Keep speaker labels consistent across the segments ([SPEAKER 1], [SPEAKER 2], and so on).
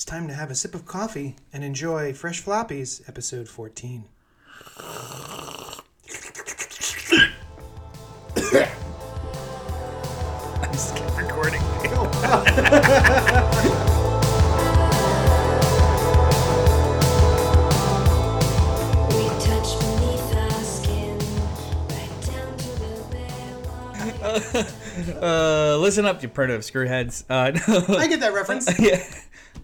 [SPEAKER 1] It's time to have a sip of coffee and enjoy Fresh Floppies, episode 14.
[SPEAKER 2] I just kept recording.
[SPEAKER 3] We touch beneath our skin, right down to the bare
[SPEAKER 2] Uh, listen up, you primitive screwheads. Uh, no.
[SPEAKER 1] I get that reference.
[SPEAKER 2] yeah.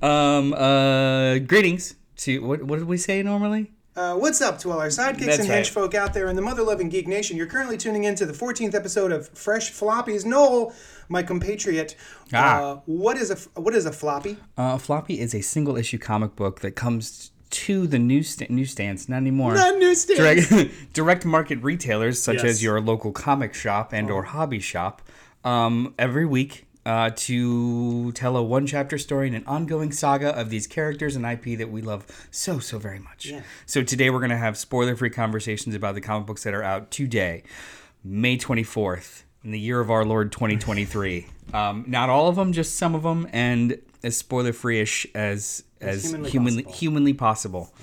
[SPEAKER 2] Um. Uh. Greetings to what? What did we say normally?
[SPEAKER 1] Uh, what's up to all our sidekicks
[SPEAKER 2] That's
[SPEAKER 1] and
[SPEAKER 2] right.
[SPEAKER 1] hench folk out there in the mother loving geek nation? You're currently tuning in to the 14th episode of Fresh Floppies. Noel, my compatriot,
[SPEAKER 2] Ah.
[SPEAKER 1] uh, what is a what is a floppy?
[SPEAKER 2] Uh, a floppy is a single issue comic book that comes to the newsstand, newsstands, not anymore.
[SPEAKER 1] Not newsstands.
[SPEAKER 2] Direct, direct market retailers such
[SPEAKER 1] Yes.
[SPEAKER 2] as your local comic shop and or hobby shop um, every week uh, to tell a one chapter story in an ongoing saga of these characters and IP that we love so so very much.
[SPEAKER 1] Yeah.
[SPEAKER 2] So today we're gonna have spoiler free conversations about the comic books that are out today, May twenty fourth. In the year of our Lord 2023, um, not all of them, just some of them, and as spoiler free-ish as as
[SPEAKER 1] humanly
[SPEAKER 2] humanly
[SPEAKER 1] possible.
[SPEAKER 2] humanly possible.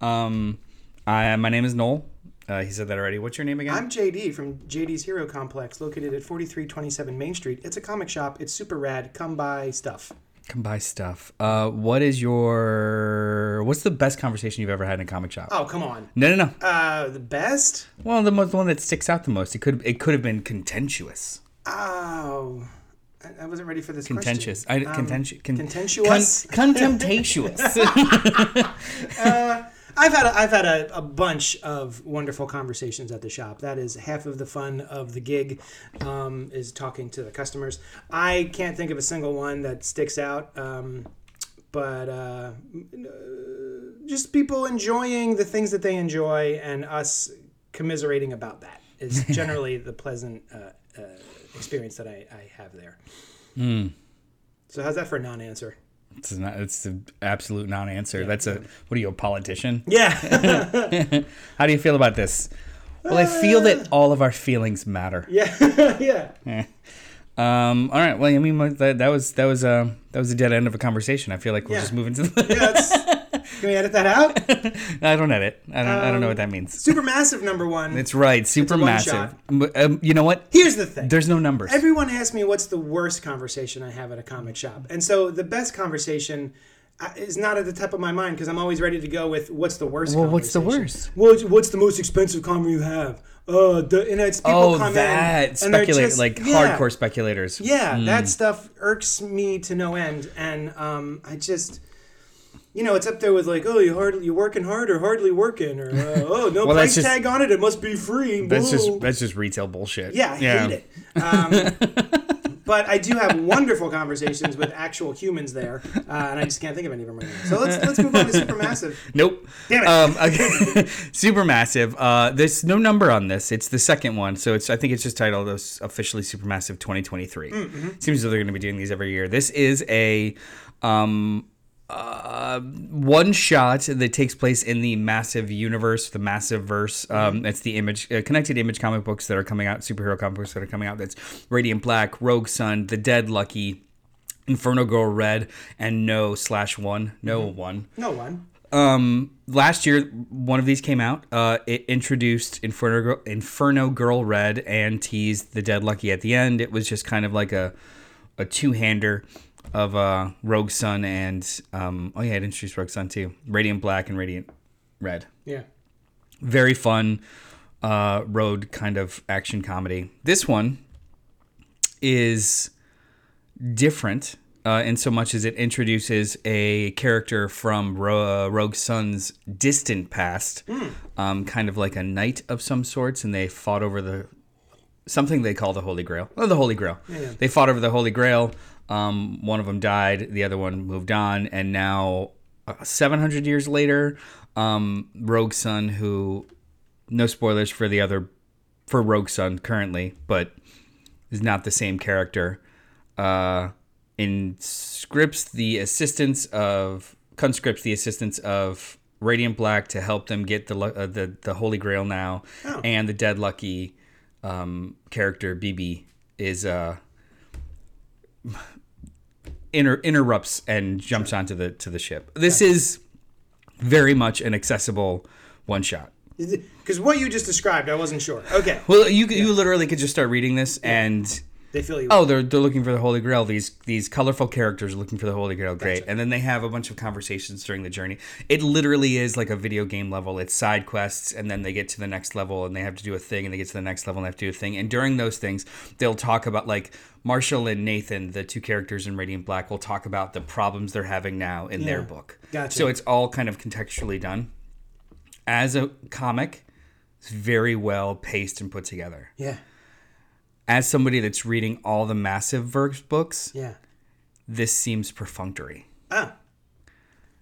[SPEAKER 2] Um, I, my name is Noel. Uh, he said that already. What's your name again?
[SPEAKER 1] I'm JD from JD's Hero Complex, located at 4327 Main Street. It's a comic shop. It's super rad. Come buy stuff.
[SPEAKER 2] Come buy stuff. Uh, what is your? What's the best conversation you've ever had in a comic shop?
[SPEAKER 1] Oh, come on.
[SPEAKER 2] No, no, no.
[SPEAKER 1] Uh, the best?
[SPEAKER 2] Well, the most the one that sticks out the most. It could it could have been contentious.
[SPEAKER 1] Oh, I, wasn't ready for this
[SPEAKER 2] Contentious. I.
[SPEAKER 1] Um,
[SPEAKER 2] contentious. Con,
[SPEAKER 1] contentious?
[SPEAKER 2] Con, contemptuous.
[SPEAKER 1] I've had a, I've had a, a bunch of wonderful conversations at the shop. That is half of the fun of the gig, um, is talking to the customers. I can't think of a single one that sticks out, um, but uh, just people enjoying the things that they enjoy and us commiserating about that is generally the pleasant uh, uh, experience that I, I have there. So how's that for a non-answer?
[SPEAKER 2] It's not. It's an absolute non-answer. That's a. What are you, a politician?
[SPEAKER 1] Yeah.
[SPEAKER 2] How do you feel about this? Well, I feel that all of our feelings matter.
[SPEAKER 1] yeah. yeah.
[SPEAKER 2] Um. All right. Well, I mean, that, that was that was uh, that was a dead end of a conversation. I feel like we're
[SPEAKER 1] Yeah.
[SPEAKER 2] just moving to. The,
[SPEAKER 1] Yeah, can we edit that out?
[SPEAKER 2] I don't edit. I don't. I don't know what that means.
[SPEAKER 1] Supermassive number one.
[SPEAKER 2] It's right. Super massive. Um, you know what?
[SPEAKER 1] Here's the thing.
[SPEAKER 2] There's no numbers.
[SPEAKER 1] Everyone asks me what's the worst conversation I have at a comic shop. And so the best conversation uh, is not at the top of my mind because I'm always ready to go with what's the worst
[SPEAKER 2] Well, what's the worst?
[SPEAKER 1] What's, what's the most expensive convo you have? Uh, the, and it's people
[SPEAKER 2] oh,
[SPEAKER 1] come
[SPEAKER 2] that
[SPEAKER 1] they're
[SPEAKER 2] speculate
[SPEAKER 1] just-
[SPEAKER 2] like
[SPEAKER 1] yeah.
[SPEAKER 2] hardcore speculators.
[SPEAKER 1] Yeah,
[SPEAKER 2] Hmm.
[SPEAKER 1] that stuff irks me to no end, and um, I just, you know, it's up there with like, oh, you hardly you working hard or hardly working, or uh, oh, no
[SPEAKER 2] Well,
[SPEAKER 1] price
[SPEAKER 2] just-
[SPEAKER 1] tag on it, it must be free.
[SPEAKER 2] That's just that's just retail bullshit.
[SPEAKER 1] yeah, I hate it. Um, but I do have wonderful conversations with actual humans there, uh, and I just can't think of any of them right now. So let's let's move on to Supermassive.
[SPEAKER 2] Nope.
[SPEAKER 1] Damn it.
[SPEAKER 2] Um, okay. Supermassive. Uh, there's no number on this. It's the second one, so it's I think it's just titled as officially Supermassive 2023.
[SPEAKER 1] Mm-hmm.
[SPEAKER 2] Seems as though they're going to be doing these every year. This is a um, uh, one shot that takes place in the massive universe, the massive verse. Um, it's the image uh, connected image comic books that are coming out, superhero comic books that are coming out. That's Radiant Black, Rogue Sun, The Dead Lucky. Inferno Girl Red and No slash one, no one
[SPEAKER 1] No one.
[SPEAKER 2] um last year one of these came out uh it introduced inferno girl, inferno girl red and teased the dead lucky at the end it was just kind of like a a two-hander of uh rogue sun and um oh yeah it introduced rogue sun too radiant black and radiant red
[SPEAKER 1] Yeah.
[SPEAKER 2] very fun uh road kind of action comedy this one is different uh, in so much as it introduces a character from Ro- uh, Rogue Sun's distant past, um, kind of like a knight of some sorts, and they fought over the something they call the Holy Grail. Oh, the Holy Grail. They fought over the Holy Grail. Um, one of them died, the other one moved on, and now uh, 700 years later, um, Rogue Sun, who no spoilers for the other for Rogue Sun currently, but is not the same character. Uh, in scripts the assistance of conscripts the assistance of Radiant Black to help them get the uh, the the Holy Grail now,
[SPEAKER 1] Oh.
[SPEAKER 2] and the Dead Lucky um, character BB is uh inter- interrupts and jumps onto the to the ship. This is very much an accessible one shot.
[SPEAKER 1] Because what you just described, I wasn't sure. Okay,
[SPEAKER 2] Well, you you literally could just start reading this and
[SPEAKER 1] they feel you.
[SPEAKER 2] oh, they're they're looking for the Holy Grail. These these colorful characters are looking for the Holy Grail. Great, and then they have a bunch of conversations during the journey. It literally is like a video game level. It's side quests, and then they get to the next level, and they have to do a thing, and they get to the next level, and they have to do a thing. And during those things, they'll talk about like Marshall and Nathan, the two characters in Radiant Black, will talk about the problems they're having now in their book.
[SPEAKER 1] Gotcha.
[SPEAKER 2] So it's all kind of contextually done. As a comic, it's very well paced and put together
[SPEAKER 1] yeah,
[SPEAKER 2] as somebody that's reading all the massive verse books,
[SPEAKER 1] yeah.
[SPEAKER 2] this seems perfunctory.
[SPEAKER 1] Ah.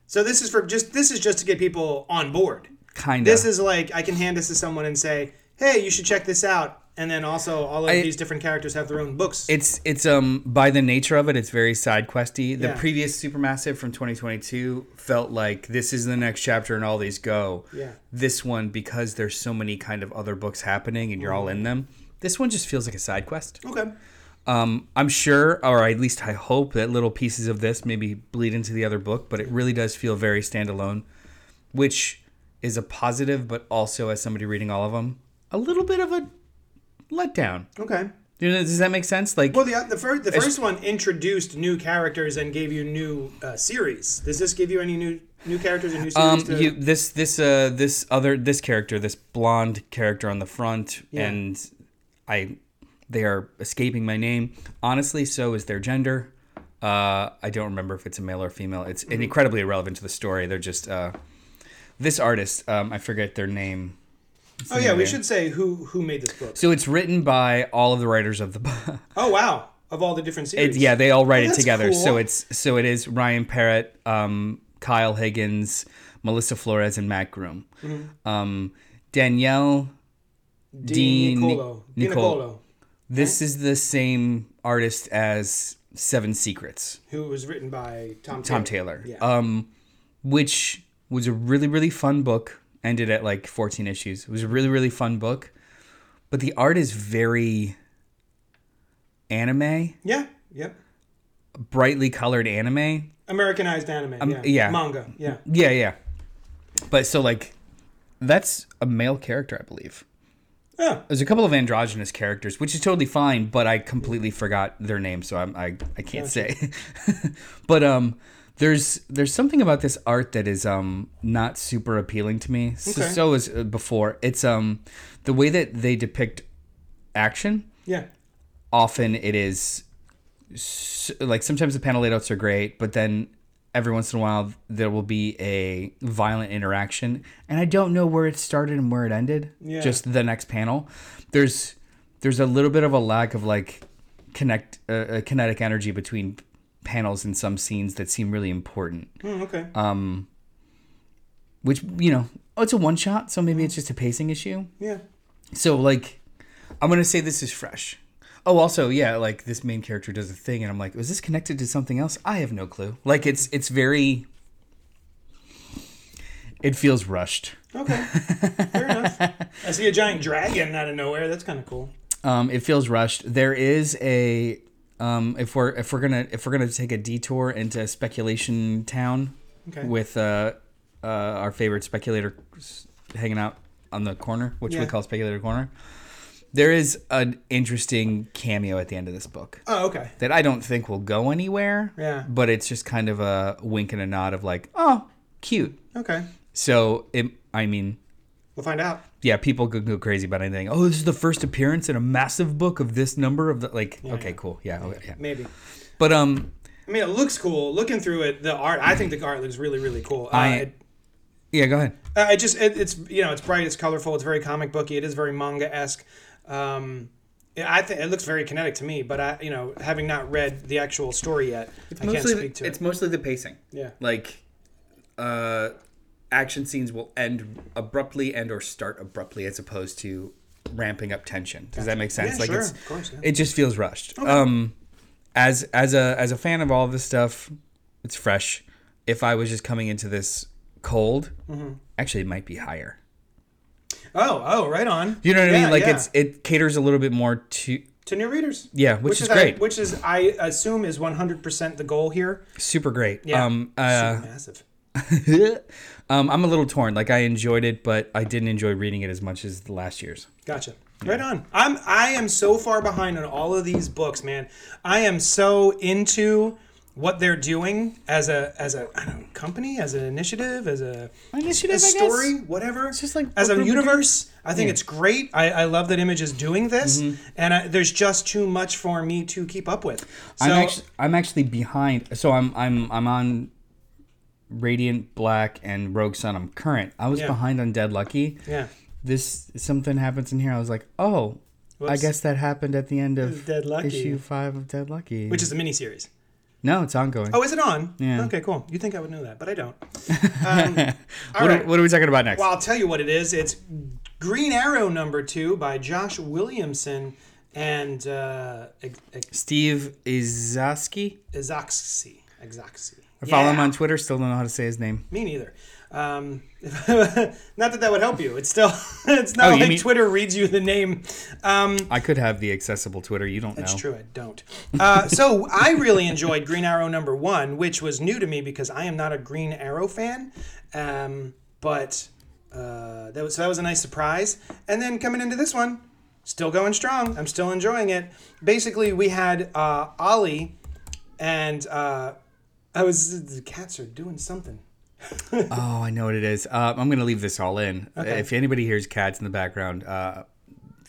[SPEAKER 1] So this is for just this is just to get people on board.
[SPEAKER 2] Kind of.
[SPEAKER 1] This is like I can hand this to someone and say, "Hey, you should check this out." And then also all of
[SPEAKER 2] I-
[SPEAKER 1] these different characters have their own books.
[SPEAKER 2] it's it's um by the nature of it, it's very side questy. The
[SPEAKER 1] Yeah.
[SPEAKER 2] previous Supermassive from 2022 felt like this is the next chapter and all these go.
[SPEAKER 1] Yeah.
[SPEAKER 2] This one because there's so many kind of other books happening and you're all in them. This one just feels like a side quest.
[SPEAKER 1] okay.
[SPEAKER 2] Um, I'm sure, or at least I hope, that little pieces of this maybe bleed into the other book, but it really does feel very standalone, which is a positive, but also, as somebody reading all of them, a little bit of a letdown.
[SPEAKER 1] Okay.
[SPEAKER 2] You know, Does that make sense? Like,
[SPEAKER 1] Well, the the first the first one introduced new characters and gave you new uh, series. Does this give you any new new characters and new series?
[SPEAKER 2] um,
[SPEAKER 1] to,
[SPEAKER 2] you this this uh this other this character, this blonde character on the front,
[SPEAKER 1] Yeah.
[SPEAKER 2] and I, they are escaping my name. Honestly, so is their gender. Uh, I don't remember if it's a male or female. It's
[SPEAKER 1] Mm-hmm.
[SPEAKER 2] incredibly irrelevant to the story. They're just uh, this artist. Um, I forget their name.
[SPEAKER 1] oh yeah, we should say who who made this book.
[SPEAKER 2] So it's written by all of the writers of the book.
[SPEAKER 1] Oh wow, of all the different series.
[SPEAKER 2] It, yeah, they all write
[SPEAKER 1] Oh,
[SPEAKER 2] it together. So it's so it is Ryan Parrott, um, Kyle Higgins, Melissa Flores, and Matt Groom.
[SPEAKER 1] Mm-hmm.
[SPEAKER 2] Um,
[SPEAKER 1] Daniele Di
[SPEAKER 2] Nicuolo.
[SPEAKER 1] Nicuolo,
[SPEAKER 2] This is the same artist as Seven Secrets,
[SPEAKER 1] who was written by Tom Taylor.
[SPEAKER 2] Tom Taylor.
[SPEAKER 1] Yeah.
[SPEAKER 2] Um, which was a really really fun book. Ended at like 14 issues. It was a really really fun book, but the art is very anime,
[SPEAKER 1] yeah. Yep.
[SPEAKER 2] brightly colored anime.
[SPEAKER 1] Americanized anime. yeah.
[SPEAKER 2] Um, yeah.
[SPEAKER 1] Manga. Yeah.
[SPEAKER 2] Yeah, yeah. But so like that's a male character, I believe.
[SPEAKER 1] Oh.
[SPEAKER 2] There's a couple of androgynous characters, which is totally fine, but I completely forgot their names, so I'm, I I can't say. but um, there's there's something about this art that is um not super appealing to me. So,
[SPEAKER 1] Okay.
[SPEAKER 2] so as uh, before, it's um the way that they depict action.
[SPEAKER 1] Yeah.
[SPEAKER 2] Often it is s- like sometimes the panel layouts are great, but then every once in a while there will be a violent interaction, and I don't know where it started and where it ended.
[SPEAKER 1] Yeah.
[SPEAKER 2] Just the next panel, there's there's a little bit of a lack of like connect uh, kinetic energy between panels in some scenes that seem really important.
[SPEAKER 1] Hmm, okay.
[SPEAKER 2] Um, which you know, oh, it's a one shot, so maybe it's just a pacing issue.
[SPEAKER 1] yeah.
[SPEAKER 2] So like, I'm gonna say this is fresh. Oh, also, yeah, like this main character does a thing, and I'm like, was this connected to something else? I have no clue. Like, it's it's very. It feels rushed.
[SPEAKER 1] Okay. Fair enough. I see a giant dragon out of nowhere. That's kind of cool.
[SPEAKER 2] Um, it feels rushed. There is a um, if we're if we're gonna if we're gonna take a detour into speculation town
[SPEAKER 1] Okay.
[SPEAKER 2] with uh, uh, our favorite speculator hanging out on the corner, which we
[SPEAKER 1] Yeah.
[SPEAKER 2] call speculator corner. There is an interesting cameo at the end of this book.
[SPEAKER 1] Oh, okay.
[SPEAKER 2] that I don't think will go anywhere.
[SPEAKER 1] Yeah.
[SPEAKER 2] But it's just kind of a wink and a nod of like, oh, cute.
[SPEAKER 1] Okay.
[SPEAKER 2] So it, I mean,
[SPEAKER 1] We'll find out.
[SPEAKER 2] yeah, people could go crazy about anything. Oh, this is the first appearance in a massive book of this number of the like. okay,
[SPEAKER 1] yeah.
[SPEAKER 2] cool. Yeah, okay, yeah.
[SPEAKER 1] Maybe.
[SPEAKER 2] But um,
[SPEAKER 1] I mean, it looks cool. Looking through it, the art. I think the art looks really, really cool. Uh,
[SPEAKER 2] I-
[SPEAKER 1] it,
[SPEAKER 2] yeah, go ahead.
[SPEAKER 1] uh, it just it, it's you know it's bright, it's colorful, it's very comic booky. It is very manga esque. Um, I think it looks very kinetic to me. But I, you know, having not read the actual story yet, I can't speak to
[SPEAKER 2] it's
[SPEAKER 1] it.
[SPEAKER 2] mostly the pacing.
[SPEAKER 1] Yeah.
[SPEAKER 2] Like, uh, action scenes will end abruptly and or start abruptly as opposed to ramping up tension. Does that make sense?
[SPEAKER 1] Yeah,
[SPEAKER 2] like
[SPEAKER 1] sure,
[SPEAKER 2] it's
[SPEAKER 1] of course, yeah.
[SPEAKER 2] it just feels rushed. Um, as as a as a fan of all of this stuff, it's fresh. If I was just coming into this cold,
[SPEAKER 1] Mm-hmm.
[SPEAKER 2] actually, it might be higher.
[SPEAKER 1] Oh, oh, right on.
[SPEAKER 2] You know what I mean? Like
[SPEAKER 1] yeah.
[SPEAKER 2] it's it caters a little bit more to
[SPEAKER 1] to new readers.
[SPEAKER 2] Yeah, which is
[SPEAKER 1] I-
[SPEAKER 2] great.
[SPEAKER 1] which is I assume is 100% the goal here.
[SPEAKER 2] Super great.
[SPEAKER 1] Yeah,
[SPEAKER 2] Um, uh,
[SPEAKER 1] Super massive.
[SPEAKER 2] um, I'm a little torn. Like I enjoyed it, but I didn't enjoy reading it as much as the last year's.
[SPEAKER 1] Gotcha. Right on. I'm I am so far behind on all of these books, man. I am so into what they're doing as a as a I don't know, company, as an initiative, as a
[SPEAKER 2] Initiative,
[SPEAKER 1] a
[SPEAKER 2] I guess?
[SPEAKER 1] story, whatever. It's
[SPEAKER 2] just like
[SPEAKER 1] as a universe. I think it's great. I, I love that Image is doing this,
[SPEAKER 2] Mm-hmm.
[SPEAKER 1] and I, there's just too much for me to keep up with. So
[SPEAKER 2] I'm actually I'm actually behind. So I'm I'm I'm on Radiant Black and Rogue Sun. I'm current. I was
[SPEAKER 1] Yeah.
[SPEAKER 2] behind on Dead Lucky.
[SPEAKER 1] yeah,
[SPEAKER 2] This something happens in here. I was like, oh, I guess that happened at the end of
[SPEAKER 1] Dead Lucky.
[SPEAKER 2] issue five of Dead Lucky.
[SPEAKER 1] which is a miniseries.
[SPEAKER 2] No, it's ongoing.
[SPEAKER 1] Oh, is it on?
[SPEAKER 2] Yeah.
[SPEAKER 1] Okay, cool. You think I would know that, but I don't. Um,
[SPEAKER 2] what,
[SPEAKER 1] right.
[SPEAKER 2] are, what are we talking about next?
[SPEAKER 1] Well, I'll tell you what it is. It's Green Arrow number two by Josh Williamson and uh, Ex- Ex-
[SPEAKER 2] Steve Izaski.
[SPEAKER 1] Izaakse. Izaakse.
[SPEAKER 2] I follow him on Twitter. Still don't know how to say his name.
[SPEAKER 1] Me neither. Um, not that that would help you. It's still it's not
[SPEAKER 2] Oh,
[SPEAKER 1] like
[SPEAKER 2] mean-
[SPEAKER 1] Twitter reads you the name. Um,
[SPEAKER 2] I could have the accessible Twitter. You don't know.
[SPEAKER 1] That's
[SPEAKER 2] know.
[SPEAKER 1] true. I don't. Uh, so I really enjoyed Green Arrow number one, which was new to me because I am not a Green Arrow fan. Um, but uh, that was so that was a nice surprise. And then coming into this one, still going strong. I'm still enjoying it. Basically, we had uh, Ollie, and uh, I was the cats are doing something.
[SPEAKER 2] Oh, I know what it is. Uh, I'm going to leave this all in.
[SPEAKER 1] Okay.
[SPEAKER 2] If anybody hears cats in the background, uh,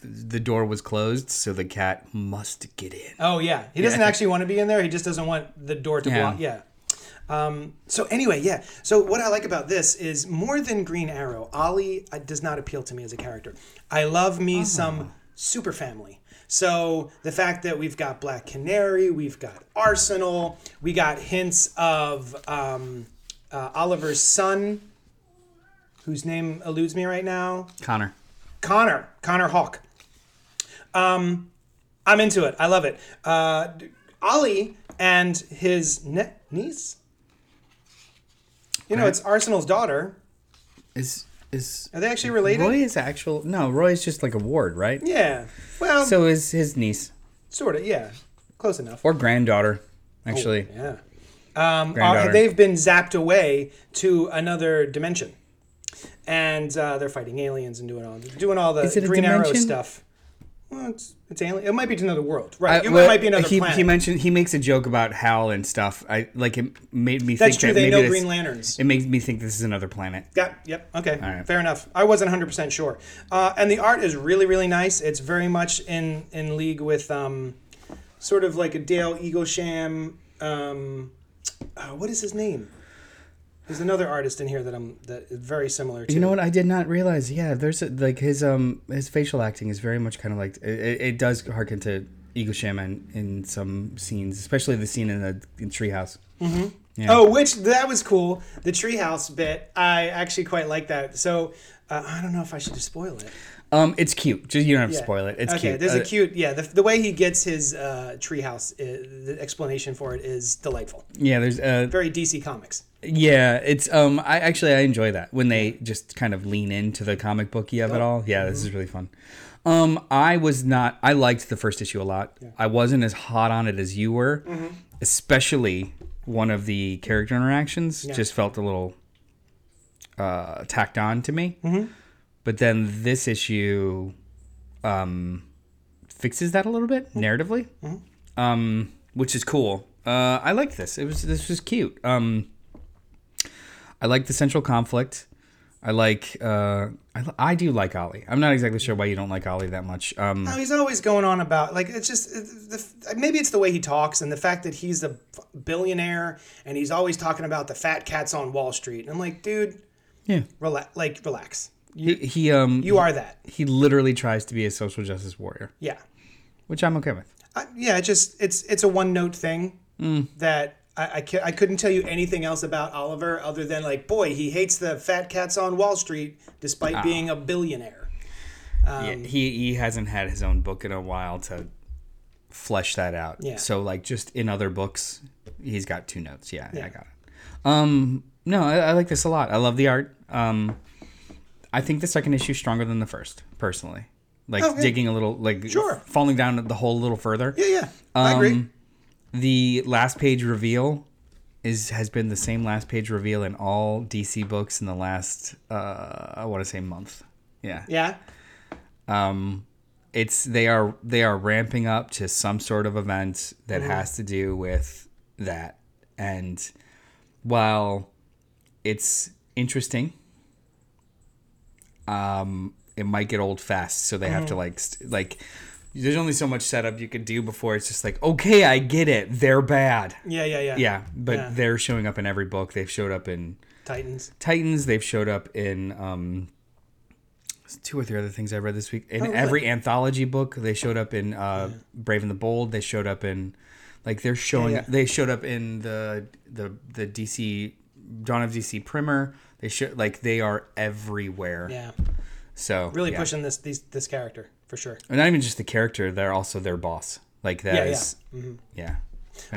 [SPEAKER 2] the door was closed, so the cat must get in.
[SPEAKER 1] Oh yeah, he doesn't actually want to be in there. He just doesn't want the door to
[SPEAKER 2] Yeah.
[SPEAKER 1] block. Yeah. Um, so anyway, yeah. So what I like about this is more than Green Arrow. Ollie uh, does not appeal to me as a character. I love me some super family. So the fact that we've got Black Canary, we've got Arsenal, we got hints of um, uh, Oliver's son, whose name eludes me right now.
[SPEAKER 2] Connor.
[SPEAKER 1] Connor, Connor Hawke. Um, I'm into it. I love it. Uh, Ollie and his ne- niece. You know, it's Arsenal's daughter.
[SPEAKER 2] Is is
[SPEAKER 1] Are they actually related?
[SPEAKER 2] Roy is actual? No, Roy is just like a ward, right?
[SPEAKER 1] Yeah. Well,
[SPEAKER 2] So is his niece
[SPEAKER 1] sort of. Yeah. Close enough.
[SPEAKER 2] or granddaughter, actually.
[SPEAKER 1] Yeah. Um, are- they've been zapped away to another dimension, and uh, they're fighting aliens and doing all doing all the
[SPEAKER 2] it
[SPEAKER 1] Green Arrow stuff. Well, it's it's alien. It might be to another world, right?
[SPEAKER 2] I- well,
[SPEAKER 1] might be another
[SPEAKER 2] he,
[SPEAKER 1] planet.
[SPEAKER 2] he mentioned he makes a joke about Hal and stuff. I like it made me
[SPEAKER 1] That's
[SPEAKER 2] think
[SPEAKER 1] true.
[SPEAKER 2] that
[SPEAKER 1] They know
[SPEAKER 2] this-
[SPEAKER 1] Green Lanterns.
[SPEAKER 2] It makes me think this is another planet.
[SPEAKER 1] Yeah. Yep. Okay.
[SPEAKER 2] right.
[SPEAKER 1] Fair enough. I wasn't 100 percent sure. Uh, and the art is really, really nice. It's very much in in league with um, sort of like a Dale Eaglesham. Um, uh, what is his name? There's another artist in here that I'm that is very similar to.
[SPEAKER 2] You know what? I did not realize. Yeah, there's a, like his um his facial acting is very much kind of like it, it, does harken to Eaglesham in some scenes, especially the scene in the in Treehouse.
[SPEAKER 1] Oh, which that was cool. The treehouse bit, I actually quite like that. So uh, I don't know if I should just spoil it.
[SPEAKER 2] Um, it's cute. Just you don't have to
[SPEAKER 1] Yeah.
[SPEAKER 2] spoil it. It's cute.
[SPEAKER 1] okay,
[SPEAKER 2] cute.
[SPEAKER 1] there's
[SPEAKER 2] Uh,
[SPEAKER 1] a cute, yeah. The, the way he gets his uh, treehouse, uh, the explanation for it is delightful.
[SPEAKER 2] yeah, there's uh
[SPEAKER 1] Very DC Comics.
[SPEAKER 2] yeah, it's um I actually I enjoy that when they just kind of lean into the comic booky of it all. Yeah, this is
[SPEAKER 1] Mm-hmm.
[SPEAKER 2] really fun. Um, I was not. I liked the first issue a lot. I wasn't as hot on it as you were,
[SPEAKER 1] Mm-hmm.
[SPEAKER 2] especially one of the character interactions just felt a little uh, tacked on to me.
[SPEAKER 1] Mm-hmm.
[SPEAKER 2] But then this issue um, fixes that a little bit narratively,
[SPEAKER 1] Mm-hmm.
[SPEAKER 2] um, which is cool. Uh, I like this. It was this was cute. Um, I like the central conflict. I like. Uh, I, I do like Ollie. I'm not exactly sure why you don't like Ollie that much. Um,
[SPEAKER 1] No, he's always going on about like it's just the, maybe it's the way he talks and the fact that he's a billionaire and he's always talking about the fat cats on Wall Street. And I'm like, dude,
[SPEAKER 2] yeah.
[SPEAKER 1] relax, like relax.
[SPEAKER 2] He, he um
[SPEAKER 1] You are that.
[SPEAKER 2] he literally tries to be a social justice warrior,
[SPEAKER 1] Yeah.
[SPEAKER 2] which I'm okay with.
[SPEAKER 1] I, yeah, it just it's it's a one note thing
[SPEAKER 2] Mm.
[SPEAKER 1] that I I, ca- I couldn't tell you anything else about Oliver other than like boy he hates the fat cats on Wall Street despite
[SPEAKER 2] Ah.
[SPEAKER 1] being a billionaire.
[SPEAKER 2] yeah, he he hasn't had his own book in a while to flesh that out.
[SPEAKER 1] Yeah.
[SPEAKER 2] So like just in other books, he's got two notes. Yeah, I got it. Um, no, I, I like this a lot. I love the art. Um, I think the second issue is stronger than the first, personally. like
[SPEAKER 1] Okay.
[SPEAKER 2] digging a little, like
[SPEAKER 1] Sure.
[SPEAKER 2] falling down the hole a little further.
[SPEAKER 1] Yeah, yeah. I agree.
[SPEAKER 2] Um, The last page reveal is has been the same last page reveal in all DC books in the last uh, I want to say month. Yeah.
[SPEAKER 1] Yeah.
[SPEAKER 2] Um, it's they are they are ramping up to some sort of event that
[SPEAKER 1] Mm-hmm.
[SPEAKER 2] has to do with that, and while it's interesting, um, it might get old fast. So they have
[SPEAKER 1] Mm-hmm.
[SPEAKER 2] to like st- like. There's only so much setup you can do before it's just like, okay, I get it. They're bad.
[SPEAKER 1] Yeah, yeah, yeah.
[SPEAKER 2] Yeah, but
[SPEAKER 1] Yeah.
[SPEAKER 2] they're showing up in every book. They've showed up in
[SPEAKER 1] Titans.
[SPEAKER 2] Titans. They've showed up in um, two or three other things I read this week. In
[SPEAKER 1] Oh, really?
[SPEAKER 2] every anthology book, they showed up in uh, Brave and the Bold. They showed up in like they're showing.
[SPEAKER 1] yeah.
[SPEAKER 2] They showed up in the the the DC Dawn of DC primer. They should like they are everywhere.
[SPEAKER 1] Yeah.
[SPEAKER 2] So
[SPEAKER 1] Really
[SPEAKER 2] yeah.
[SPEAKER 1] pushing this these this character for sure.
[SPEAKER 2] And not even just the character; they're also their boss. Like that
[SPEAKER 1] Yeah,
[SPEAKER 2] is-
[SPEAKER 1] yeah. Mm-hmm.
[SPEAKER 2] yeah.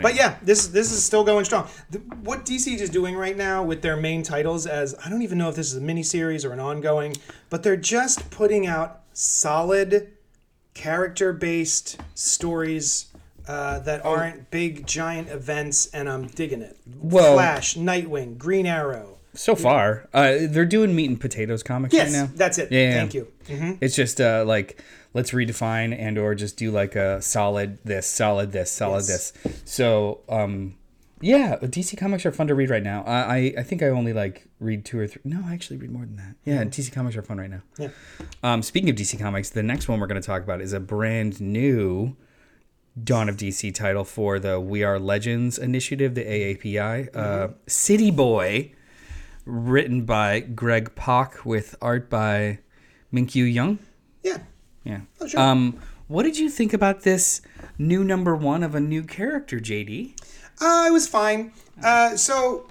[SPEAKER 1] But yeah, this this is still going strong. The, what DC is doing right now with their main titles, as I don't even know if this is a miniseries or an ongoing, but they're just putting out solid, character-based stories uh, that aren't big giant events, and I'm digging it.
[SPEAKER 2] Well-
[SPEAKER 1] Flash, Nightwing, Green Arrow.
[SPEAKER 2] So far, uh, they're doing meat and potatoes comics
[SPEAKER 1] Yes,
[SPEAKER 2] right now.
[SPEAKER 1] that's it.
[SPEAKER 2] Yeah, yeah.
[SPEAKER 1] Thank you.
[SPEAKER 2] It's just uh, like let's redefine and or just do like a solid this, solid this, solid
[SPEAKER 1] Yes.
[SPEAKER 2] this. So um, yeah, DC comics are fun to read right now. I, I I think I only like read two or three. No, I actually read more than that. Yeah, DC comics are fun right now.
[SPEAKER 1] Yeah.
[SPEAKER 2] Um, speaking of DC comics, the next one we're going to talk about is a brand new Dawn of DC title for the We Are Legends initiative, the AAPI. Uh, City Boy, written by Greg Pak with art by Minkyu Jung.
[SPEAKER 1] Yeah.
[SPEAKER 2] Yeah.
[SPEAKER 1] Oh, sure.
[SPEAKER 2] Um, what did you think about this new number one of a new character, JD?
[SPEAKER 1] Uh, it was fine. Uh, so,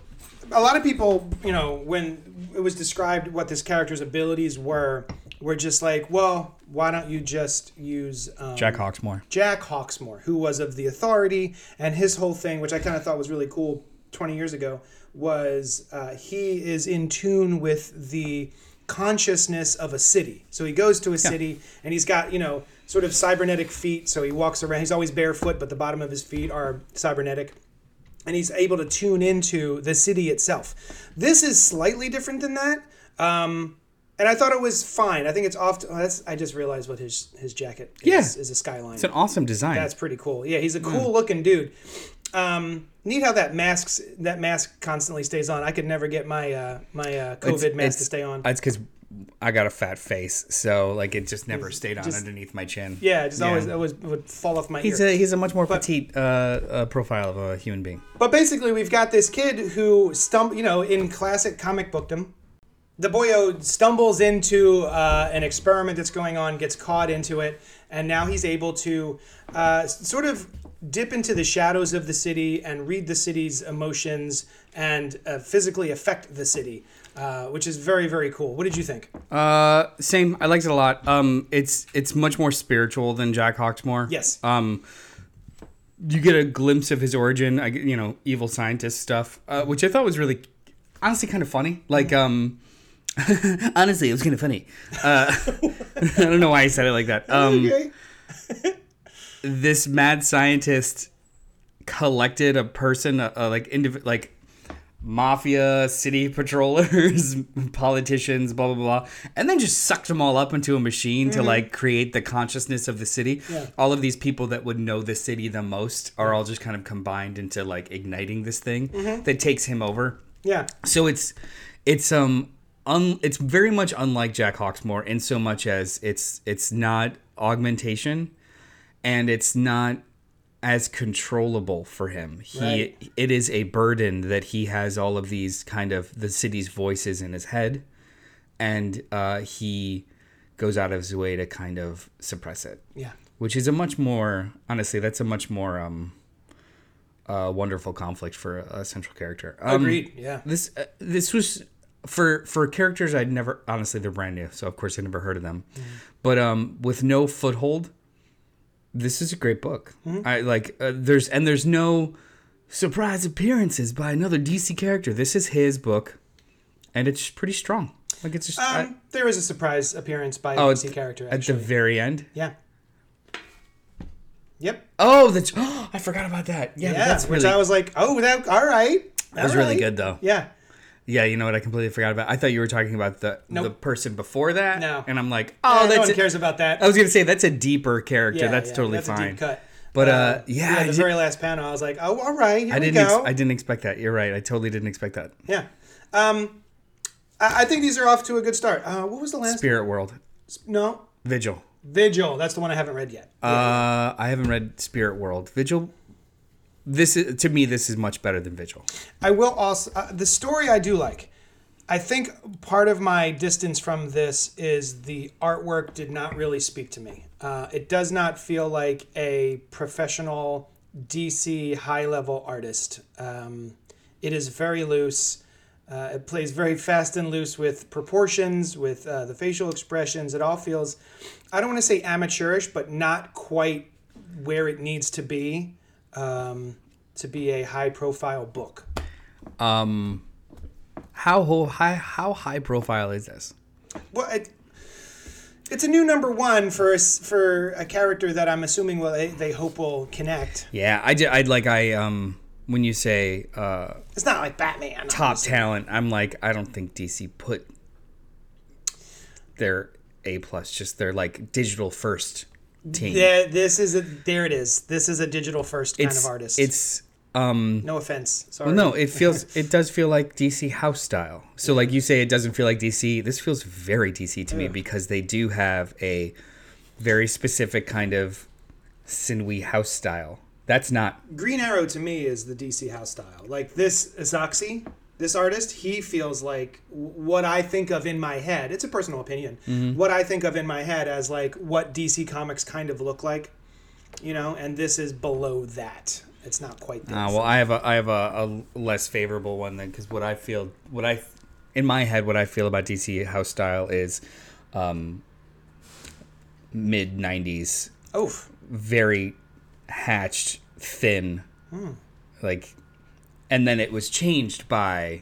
[SPEAKER 1] a lot of people, you know, when it was described what this character's abilities were, were just like, well, why don't you just use um,
[SPEAKER 2] Jack Hawksmoor.
[SPEAKER 1] Jack Hawksmoor, who was of the Authority, and his whole thing, which I kind of thought was really cool 20 years ago, was uh, he is in tune with the consciousness of a city. So he goes to a city, and he's got, you know, sort of cybernetic feet. So he walks around. He's always barefoot, but the bottom of his feet are cybernetic. And he's able to tune into the city itself. This is slightly different than that. Um, and I thought it was fine. I think it's off. To, oh, that's, I just realized what his his jacket is,
[SPEAKER 2] Yeah.
[SPEAKER 1] is a skyline.
[SPEAKER 2] It's an awesome design.
[SPEAKER 1] That's pretty cool. Yeah, he's a cool looking dude. Um, neat how that masks that mask constantly stays on. I could never get my uh, my uh, COVID
[SPEAKER 2] It's-
[SPEAKER 1] mask
[SPEAKER 2] it's-
[SPEAKER 1] to stay on.
[SPEAKER 2] It's because I got a fat face, so like it just never stayed on
[SPEAKER 1] just-
[SPEAKER 2] underneath my chin.
[SPEAKER 1] yeah, it just always always would fall off my
[SPEAKER 2] He's
[SPEAKER 1] ear.
[SPEAKER 2] a he's a much more petite uh, uh, profile of a human being.
[SPEAKER 1] But basically, we've got this kid who stump, you know, in classic comic bookdom. The boyo stumbles into uh, an experiment that's going on, gets caught into it, and now he's able to uh, sort of dip into the shadows of the city and read the city's emotions and uh, physically affect the city, uh, which is very very cool. What did you think?
[SPEAKER 2] Uh, same. I liked it a lot. Um, it's it's much more spiritual than Jack Hawksmoor.
[SPEAKER 1] Yes.
[SPEAKER 2] Um, you get a glimpse of his origin. You know evil scientist stuff, uh, which I thought was really honestly kind of funny. Like um. honestly, it was kind of funny. Uh, I don't know why I said it like that. Um,
[SPEAKER 1] okay.
[SPEAKER 2] this mad scientist collected a person, uh, uh, like indiv- like mafia, city patrollers, politicians, blah blah blah, and then just sucked them all up into a machine to like create the consciousness of the city.
[SPEAKER 1] Yeah.
[SPEAKER 2] All of these people that would know the city the most are all just kind of combined into like igniting this thing that takes him over
[SPEAKER 1] Yeah.
[SPEAKER 2] so it's it's um un, it's very much unlike Jack Hawksmoor in so much as it's it's not augmentation and it's not as controllable for him. He
[SPEAKER 1] Right.
[SPEAKER 2] it is a burden that he has all of these kind of the city's voices in his head and uh, he goes out of his way to kind of suppress it
[SPEAKER 1] Yeah.
[SPEAKER 2] which is a much more honestly that's a much more um uh, wonderful conflict for a, central character um,
[SPEAKER 1] Agreed. Yeah.
[SPEAKER 2] this uh, this was for for characters I'd never honestly they're brand new so of course I never heard of them but um with no foothold this is a great book I like uh, there's and there's no surprise appearances by another DC character this is his book and it's pretty strong Like it's just I-
[SPEAKER 1] Um, there is a surprise appearance by a
[SPEAKER 2] oh,
[SPEAKER 1] DC character.
[SPEAKER 2] at the very end.
[SPEAKER 1] yeah. Yep.
[SPEAKER 2] Oh, that's I forgot about that. Yeah,
[SPEAKER 1] Yeah.
[SPEAKER 2] that's
[SPEAKER 1] which
[SPEAKER 2] really
[SPEAKER 1] I was like, oh, that all right.
[SPEAKER 2] that was
[SPEAKER 1] all
[SPEAKER 2] really good though.
[SPEAKER 1] Yeah.
[SPEAKER 2] Yeah, you know what? I completely forgot about. I thought you were talking about the the person before that.
[SPEAKER 1] No.
[SPEAKER 2] and I'm like,
[SPEAKER 1] Oh,
[SPEAKER 2] oh,
[SPEAKER 1] no one
[SPEAKER 2] a-
[SPEAKER 1] cares about that.
[SPEAKER 2] I was gonna say that's a deeper character.
[SPEAKER 1] yeah,
[SPEAKER 2] that's
[SPEAKER 1] yeah,
[SPEAKER 2] totally
[SPEAKER 1] that's
[SPEAKER 2] fine.
[SPEAKER 1] A deep cut.
[SPEAKER 2] But uh, yeah, I,
[SPEAKER 1] the very last panel, I was like, oh, all right, here
[SPEAKER 2] I
[SPEAKER 1] we
[SPEAKER 2] didn't.
[SPEAKER 1] go.
[SPEAKER 2] Ex- I didn't expect that. You're right. I totally didn't expect that.
[SPEAKER 1] yeah. Um, I, I think these are off to a good start. Uh, what was the last?
[SPEAKER 2] Spirit World,
[SPEAKER 1] No,
[SPEAKER 2] Vigil.
[SPEAKER 1] Vigil. That's the one I haven't read yet.
[SPEAKER 2] Uh, I haven't read Spirit World. Vigil. This is to me. This is much better than Vigil.
[SPEAKER 1] I will also uh, the story I do like. I think part of my distance from this is the artwork did not really speak to me. Uh, it does not feel like a professional DC high level artist. Um, it is very loose. Uh, it plays very fast and loose with proportions, with uh, the facial expressions. It all feels, I don't want to say amateurish, but not quite where it needs to be um, to be a high profile book.
[SPEAKER 2] Um, how ho- high how high profile is this?
[SPEAKER 1] Well, it, it's a new number one for a, for a character that I'm assuming will they, they hope will connect.
[SPEAKER 2] Yeah, I did. I'd like I um when you say uh
[SPEAKER 1] It's not like Batman.
[SPEAKER 2] top
[SPEAKER 1] obviously.
[SPEAKER 2] talent, I'm like I don't think DC put their A plus just their like digital first team.
[SPEAKER 1] Yeah, this is a there it is. This is a digital first kind
[SPEAKER 2] it's
[SPEAKER 1] of artist.
[SPEAKER 2] it's um
[SPEAKER 1] no offense. Sorry.
[SPEAKER 2] well no it feels it does feel like DC house style. So like you say it doesn't feel like DC. This feels very DC to me because they do have a very specific kind of sinewy house style. That's not
[SPEAKER 1] Green Arrow to me is the DC house style. Like this Izaakse, this artist, he feels like what I think of in my head. It's a personal opinion.
[SPEAKER 2] Mm-hmm.
[SPEAKER 1] What I think of in my head as like what DC comics kind of look like, you know. And this is below that. It's not quite there.
[SPEAKER 2] Uh, well, I have a I have a, a less favorable one then because what I feel what I in my head what I feel about DC house style is um, mid '90s,
[SPEAKER 1] Oof.
[SPEAKER 2] very hatched, thin, like, and then it was changed by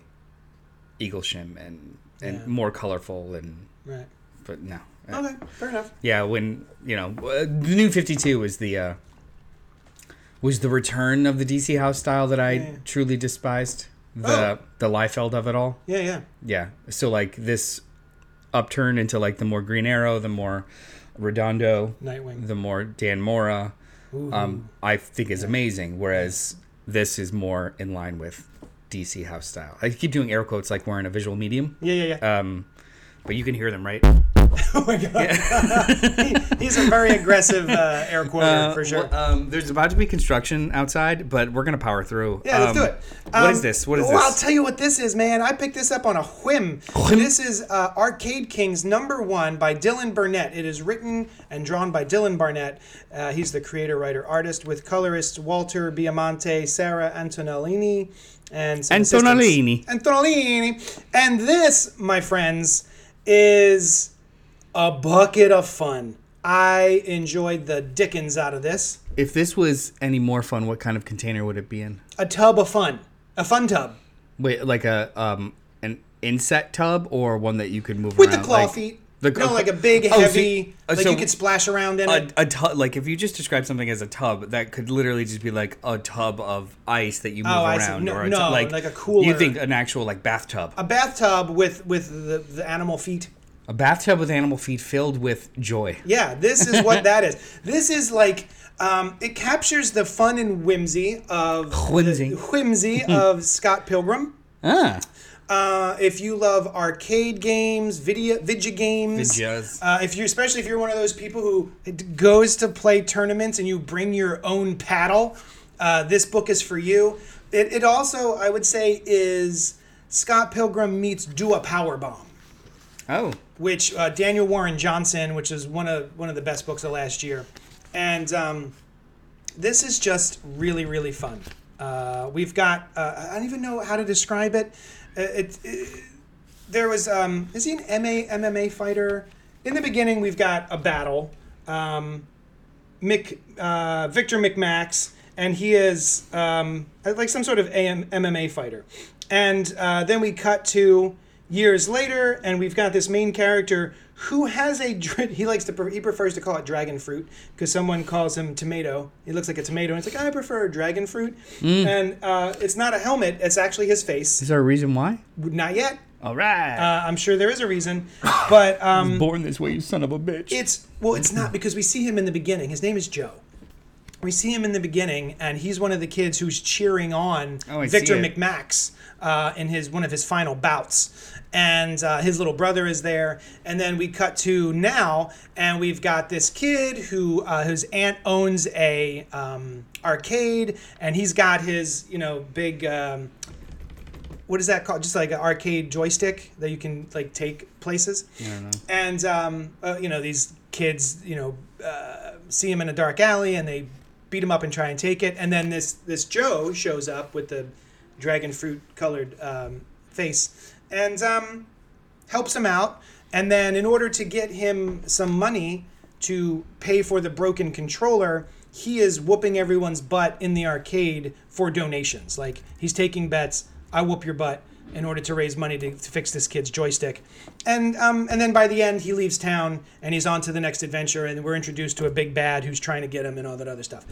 [SPEAKER 2] Eaglesham and and
[SPEAKER 1] Yeah.
[SPEAKER 2] more colorful and
[SPEAKER 1] Right.
[SPEAKER 2] but no.
[SPEAKER 1] Okay. Fair enough.
[SPEAKER 2] Yeah, when you know uh, the new Fifty Two was the uh, was the return of the DC house style that I
[SPEAKER 1] Yeah.
[SPEAKER 2] truly despised. The
[SPEAKER 1] Oh.
[SPEAKER 2] the Liefeld of it all.
[SPEAKER 1] Yeah. Yeah.
[SPEAKER 2] Yeah. So like this upturn into like the more Green Arrow, the more Redondo,
[SPEAKER 1] Nightwing.
[SPEAKER 2] the more Dan Mora, um, I think is amazing. Whereas this is more in line with DC house style. I keep doing air quotes like we're in a visual medium,
[SPEAKER 1] Yeah. Yeah. Yeah.
[SPEAKER 2] um, but you can hear them, right?
[SPEAKER 1] oh my god. He- he's a very aggressive uh, air quoter
[SPEAKER 2] Uh,
[SPEAKER 1] for sure.
[SPEAKER 2] well, um, there's about to be construction outside, but we're gonna power through.
[SPEAKER 1] Yeah, let's
[SPEAKER 2] Um,
[SPEAKER 1] do it.
[SPEAKER 2] what is
[SPEAKER 1] Um,
[SPEAKER 2] this? What is
[SPEAKER 1] well, I'll tell you what this is, man. I picked this up on a whim. This is uh, Arcade Kings number one by Dylan Burnett. It is written and drawn by Dylan Burnett. Uh, he's the creator, writer, artist with colorists Walter Baiamonte, Sarah Antonellini, and.
[SPEAKER 2] Antonellini.
[SPEAKER 1] Antonellini. And this, my friends, is a bucket of fun. I enjoyed the dickens out of this.
[SPEAKER 2] If this was any more fun, what kind of container would it be in?
[SPEAKER 1] A tub of fun. A fun tub.
[SPEAKER 2] Wait, like a um an inset tub or one that you could move
[SPEAKER 1] with the claw
[SPEAKER 2] like,
[SPEAKER 1] feet.
[SPEAKER 2] The,
[SPEAKER 1] no, like a big,
[SPEAKER 2] Oh, so-
[SPEAKER 1] heavy,
[SPEAKER 2] uh,
[SPEAKER 1] like
[SPEAKER 2] so
[SPEAKER 1] you could splash around in
[SPEAKER 2] a,
[SPEAKER 1] it.
[SPEAKER 2] a tub. Like if you just describe something as a tub, that could literally just be like a tub of ice that you move
[SPEAKER 1] Oh,
[SPEAKER 2] around,
[SPEAKER 1] No-
[SPEAKER 2] or a
[SPEAKER 1] no,
[SPEAKER 2] like
[SPEAKER 1] like a cooler.
[SPEAKER 2] You think an actual like bathtub?
[SPEAKER 1] A bathtub with with the, the animal feet.
[SPEAKER 2] A bathtub with animal feet filled with joy.
[SPEAKER 1] Yeah, this is what that is. This is like um, it captures the fun and whimsy of
[SPEAKER 2] Whimsy.
[SPEAKER 1] the whimsy of Scott Pilgrim.
[SPEAKER 2] Ah,
[SPEAKER 1] Uh, if you love arcade games, video, video games, uh, if you, especially if you're one of those people who goes to play tournaments and you bring your own paddle, uh, this book is for you. It, it also, I would say, is Scott Pilgrim meets Do a Power Bomb,
[SPEAKER 2] oh,
[SPEAKER 1] which uh, Daniel Warren Johnson, which is one of one of the best books of last year, and um, this is just really really fun. Uh, we've got uh, I don't even know how to describe it. Uh, It, it there was um, is he an MA MMA fighter? In the beginning, we've got a battle. Um, Mick uh, Victor McMax, and he is um, like some sort of AM, MMA fighter. And uh, then we cut to years later, and we've got this main character who has a he likes to he prefers to call it dragon fruit because someone calls him tomato. He looks like a tomato, and it's like I prefer dragon fruit, and uh, it's not a helmet; it's actually his face.
[SPEAKER 2] Is there a reason why?
[SPEAKER 1] Not yet.
[SPEAKER 2] All right.
[SPEAKER 1] Uh, I'm sure there is a reason, but um,
[SPEAKER 2] Born this way, you son of a bitch.
[SPEAKER 1] it's well, it's not because we see him in the beginning. His name is Joe. We see him in the beginning, and he's one of the kids who's cheering on
[SPEAKER 2] Oh,
[SPEAKER 1] Victor. McMax uh, in his one of his final bouts, and uh, his little brother is there. And then we cut to now, and we've got this kid who uh, whose aunt owns a um, arcade, and he's got his you know big. Um, what is that called? Just like an arcade joystick that you can like take places.
[SPEAKER 2] I don't know.
[SPEAKER 1] And um, uh, you know these kids, you know, uh, see him in a dark alley and they beat him up and try and take it. And then this this Joe shows up with the dragon fruit colored um, face and um, helps him out. And then in order to get him some money to pay for the broken controller, he is whooping everyone's butt in the arcade for donations. Like he's taking bets. I whoop your butt in order to raise money to, to fix this kid's joystick. And um, and then by the end, he leaves town and he's on to the next adventure. And we're introduced to a big bad who's trying to get him and all that other stuff.